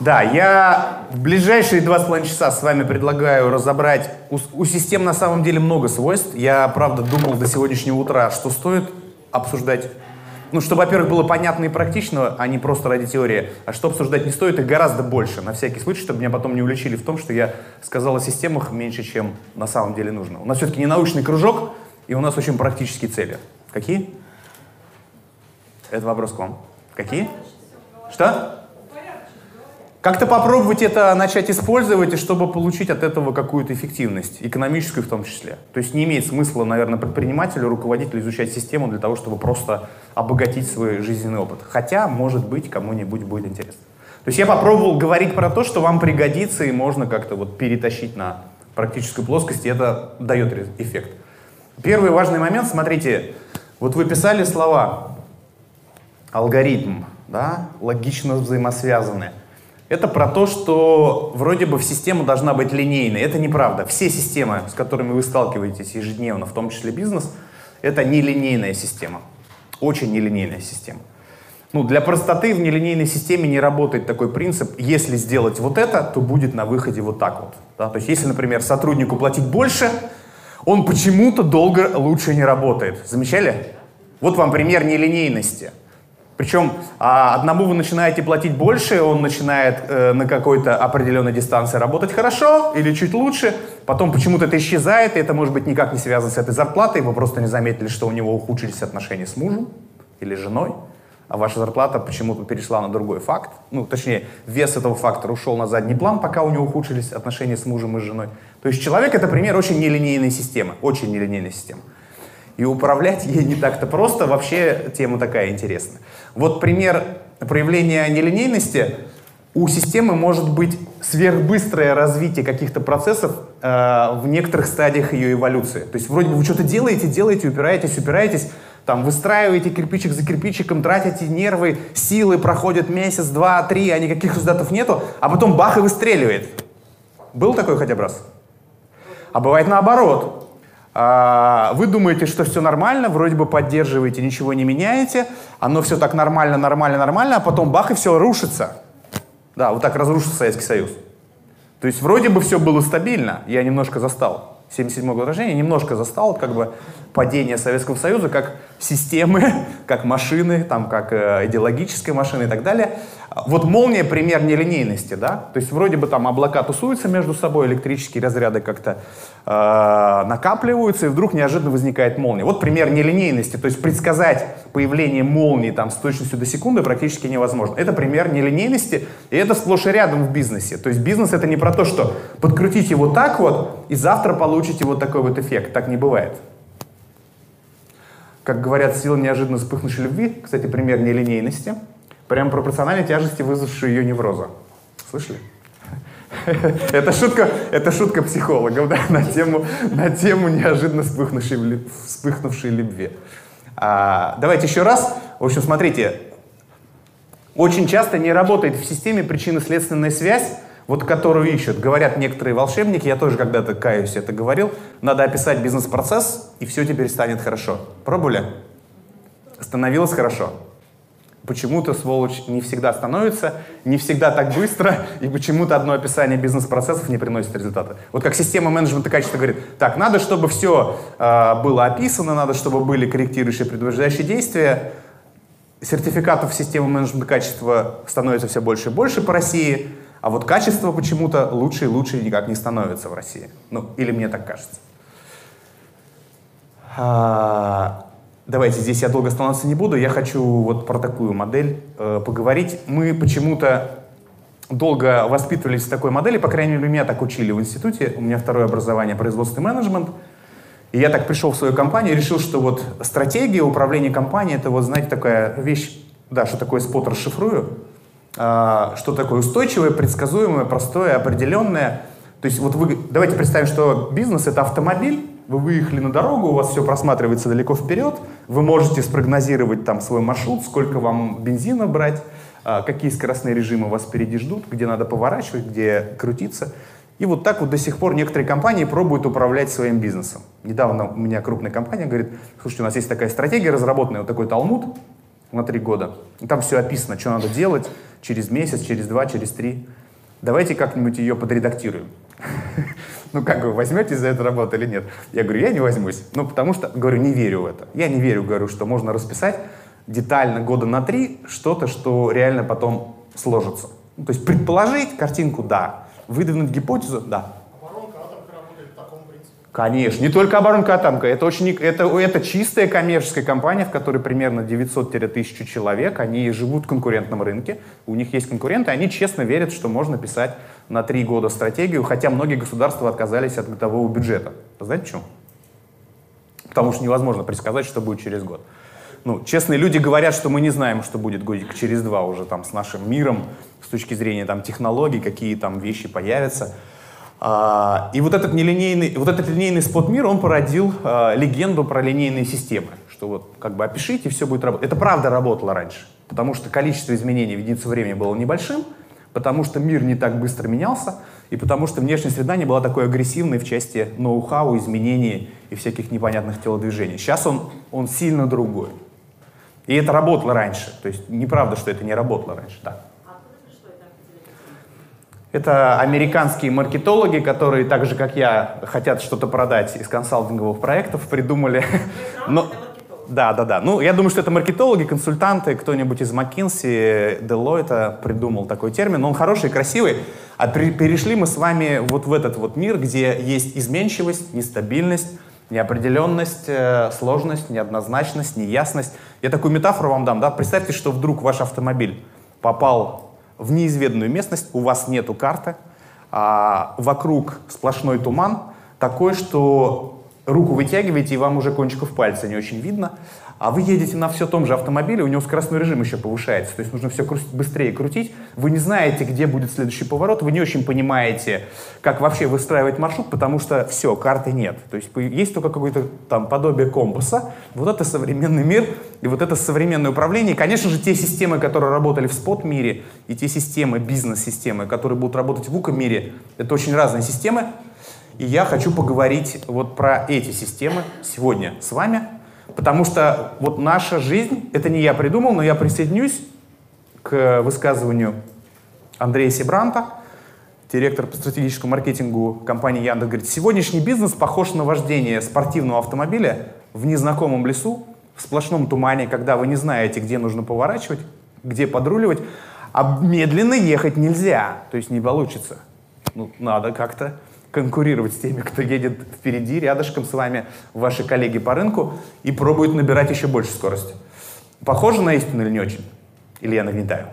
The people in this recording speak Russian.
Да, я в ближайшие два с половиной часа с вами предлагаю разобрать. У, у систем на самом деле много свойств. Я, правда, думал до сегодняшнего утра, что стоит обсуждать. Ну, чтобы, во-первых, было понятно и практично, а не просто ради теории. А что обсуждать не стоит, их гораздо больше. На всякий случай, чтобы меня потом не уличили в том, что я сказал о системах меньше, чем на самом деле нужно. У нас все-таки не научный кружок, и у нас очень практические цели. Какие? Это вопрос к вам. Какие? Что? Как-то попробовать это начать использовать, чтобы получить от этого какую-то эффективность, экономическую в том числе. То есть не имеет смысла, наверное, предпринимателю, руководителю изучать систему для того, чтобы просто обогатить свой жизненный опыт. Хотя, может быть, кому-нибудь будет интересно. То есть я попробовал говорить про то, что вам пригодится и можно как-то вот перетащить на практическую плоскость, и это дает эффект. Первый важный момент, смотрите, вот вы писали слова алгоритм, да, логично взаимосвязанные. Это про то, что вроде бы система должна быть линейной. Это неправда. Все системы, с которыми вы сталкиваетесь ежедневно, в том числе бизнес, это нелинейная система. Очень нелинейная система. Ну, для простоты в нелинейной системе не работает такой принцип, если сделать вот это, то будет на выходе вот так вот. Да? То есть если, например, сотруднику платить больше, он почему-то долго лучше не работает. Замечали? Вот вам пример нелинейности. Причем а, одному вы начинаете платить больше, он начинает э, на какой-то определенной дистанции работать хорошо или чуть лучше, потом почему-то это исчезает, и это может быть никак не связано с этой зарплатой, вы просто не заметили, что у него ухудшились отношения с мужем или женой, а ваша зарплата почему-то перешла на другой факт. Ну, точнее, вес этого фактора ушел на задний план, пока у него ухудшились отношения с мужем и с женой. То есть человек — это пример очень нелинейной системы, очень нелинейной системы. И управлять ей не так-то просто, вообще тема такая интересная. Вот пример проявления нелинейности. У системы может быть сверхбыстрое развитие каких-то процессов э, в некоторых стадиях ее эволюции. То есть вроде бы вы что-то делаете, делаете, упираетесь, упираетесь, там выстраиваете кирпичик за кирпичиком, тратите нервы, силы, проходит месяц, два, три, а никаких результатов нету, а потом бах и выстреливает. Был такой хотя бы раз? А бывает наоборот. А, вы думаете, что все нормально, вроде бы поддерживаете, ничего не меняете, оно все так нормально, нормально, нормально, а потом бах и все рушится. Да, вот так разрушился Советский Союз. То есть вроде бы все было стабильно, я немножко застал. 77 год рождения, немножко застал как бы падение Советского Союза как системы, как машины, там, как э, идеологической машины и так далее. Вот молния — пример нелинейности, да? То есть вроде бы там облака тусуются между собой, электрические разряды как-то э, накапливаются, и вдруг неожиданно возникает молния. Вот пример нелинейности. То есть предсказать появление молнии там с точностью до секунды практически невозможно. Это пример нелинейности, и это сплошь и рядом в бизнесе. То есть бизнес — это не про то, что подкрутите вот так вот, и завтра получите вот такой вот эффект. Так не бывает. Как говорят, сила неожиданно вспыхнувшей любви, кстати, пример нелинейности — прям пропорциональной тяжести, вызвавшей ее невроза. Слышали? Это шутка, это шутка психологов да, на, тему, на тему неожиданно вспыхнувшей, вспыхнувшей любви. А, давайте еще раз. В общем, смотрите, очень часто не работает в системе причинно-следственная связь, вот которую ищут. Говорят некоторые волшебники, я тоже когда-то, каюсь, это говорил, надо описать бизнес-процесс, и все теперь станет хорошо. Пробовали? Становилось хорошо? почему-то, сволочь, не всегда становится, не всегда так быстро, и почему-то одно описание бизнес-процессов не приносит результата. Вот как система менеджмента качества говорит, так, надо, чтобы все э, было описано, надо, чтобы были корректирующие предупреждающие действия, сертификатов системы менеджмента качества становится все больше и больше по России, а вот качество почему-то лучше и лучше никак не становится в России. Ну, или мне так кажется. А, Давайте, здесь я долго оставаться не буду. Я хочу вот про такую модель э, поговорить. Мы почему-то долго воспитывались в такой модели, по крайней мере, меня так учили в институте. У меня второе образование производственный менеджмент. И я так пришел в свою компанию и решил, что вот стратегия управления компанией, это вот, знаете, такая вещь, да, что такое спот расшифрую, что такое устойчивое, предсказуемое, простое, определенное. То есть вот вы, давайте представим, что бизнес — это автомобиль, вы выехали на дорогу, у вас все просматривается далеко вперед, вы можете спрогнозировать там свой маршрут, сколько вам бензина брать, а, какие скоростные режимы вас впереди ждут, где надо поворачивать, где крутиться. И вот так вот до сих пор некоторые компании пробуют управлять своим бизнесом. Недавно у меня крупная компания говорит, слушайте, у нас есть такая стратегия разработанная, вот такой талмуд на три года. Там все описано, что надо делать, через месяц, через два, через три. Давайте как-нибудь ее подредактируем. Ну как вы, возьметесь за эту работу или нет? Я говорю, я не возьмусь. Ну потому что, говорю, не верю в это. Я не верю, говорю, что можно расписать детально года на три что-то, что реально потом сложится. Ну, то есть предположить картинку, да. Выдвинуть гипотезу, да. Конечно, не только оборонка Атомка. Это, очень, это, это чистая коммерческая компания, в которой примерно 900-1000 человек. Они живут в конкурентном рынке. У них есть конкуренты. Они честно верят, что можно писать на три года стратегию, хотя многие государства отказались от готового бюджета. Знаете почему? Потому что невозможно предсказать, что будет через год. Ну, честные люди говорят, что мы не знаем, что будет годик через два уже там с нашим миром, с точки зрения там технологий, какие там вещи появятся. А, и вот этот нелинейный, вот этот линейный спот мир, он породил а, легенду про линейные системы, что вот как бы опишите, все будет работать. Это правда работало раньше, потому что количество изменений в единицу времени было небольшим, потому что мир не так быстро менялся, и потому что внешняя среда не была такой агрессивной в части ноу-хау, изменений и всяких непонятных телодвижений. Сейчас он, он сильно другой. И это работало раньше. То есть неправда, что это не работало раньше. Да. Это американские маркетологи, которые так же, как я, хотят что-то продать из консалтинговых проектов, придумали... Но... Да, да, да. Ну, я думаю, что это маркетологи, консультанты, кто-нибудь из McKinsey, Deloitte придумал такой термин. Он хороший, красивый. А при, перешли мы с вами вот в этот вот мир, где есть изменчивость, нестабильность, неопределенность, э, сложность, неоднозначность, неясность. Я такую метафору вам дам. Да? Представьте, что вдруг ваш автомобиль попал в неизведанную местность, у вас нету карты, а вокруг сплошной туман, такой, что руку вытягиваете, и вам уже кончиков пальца не очень видно. А вы едете на все том же автомобиле, у него скоростной режим еще повышается, то есть нужно все быстрее крутить. Вы не знаете, где будет следующий поворот, вы не очень понимаете, как вообще выстраивать маршрут, потому что все, карты нет. То есть есть только какое-то там подобие компаса. Вот это современный мир, и вот это современное управление. Конечно же, те системы, которые работали в спот-мире, и те системы, бизнес-системы, которые будут работать в УКО-мире, это очень разные системы. И я хочу поговорить вот про эти системы сегодня с вами. Потому что вот наша жизнь, это не я придумал, но я присоединюсь к высказыванию Андрея Сибранта, директор по стратегическому маркетингу компании Яндекс, говорит, сегодняшний бизнес похож на вождение спортивного автомобиля в незнакомом лесу, в сплошном тумане, когда вы не знаете, где нужно поворачивать, где подруливать, а медленно ехать нельзя, то есть не получится. Ну, надо как-то конкурировать с теми, кто едет впереди, рядышком с вами, ваши коллеги по рынку, и пробует набирать еще больше скорости. Похоже на истину или не очень? Или я нагнетаю?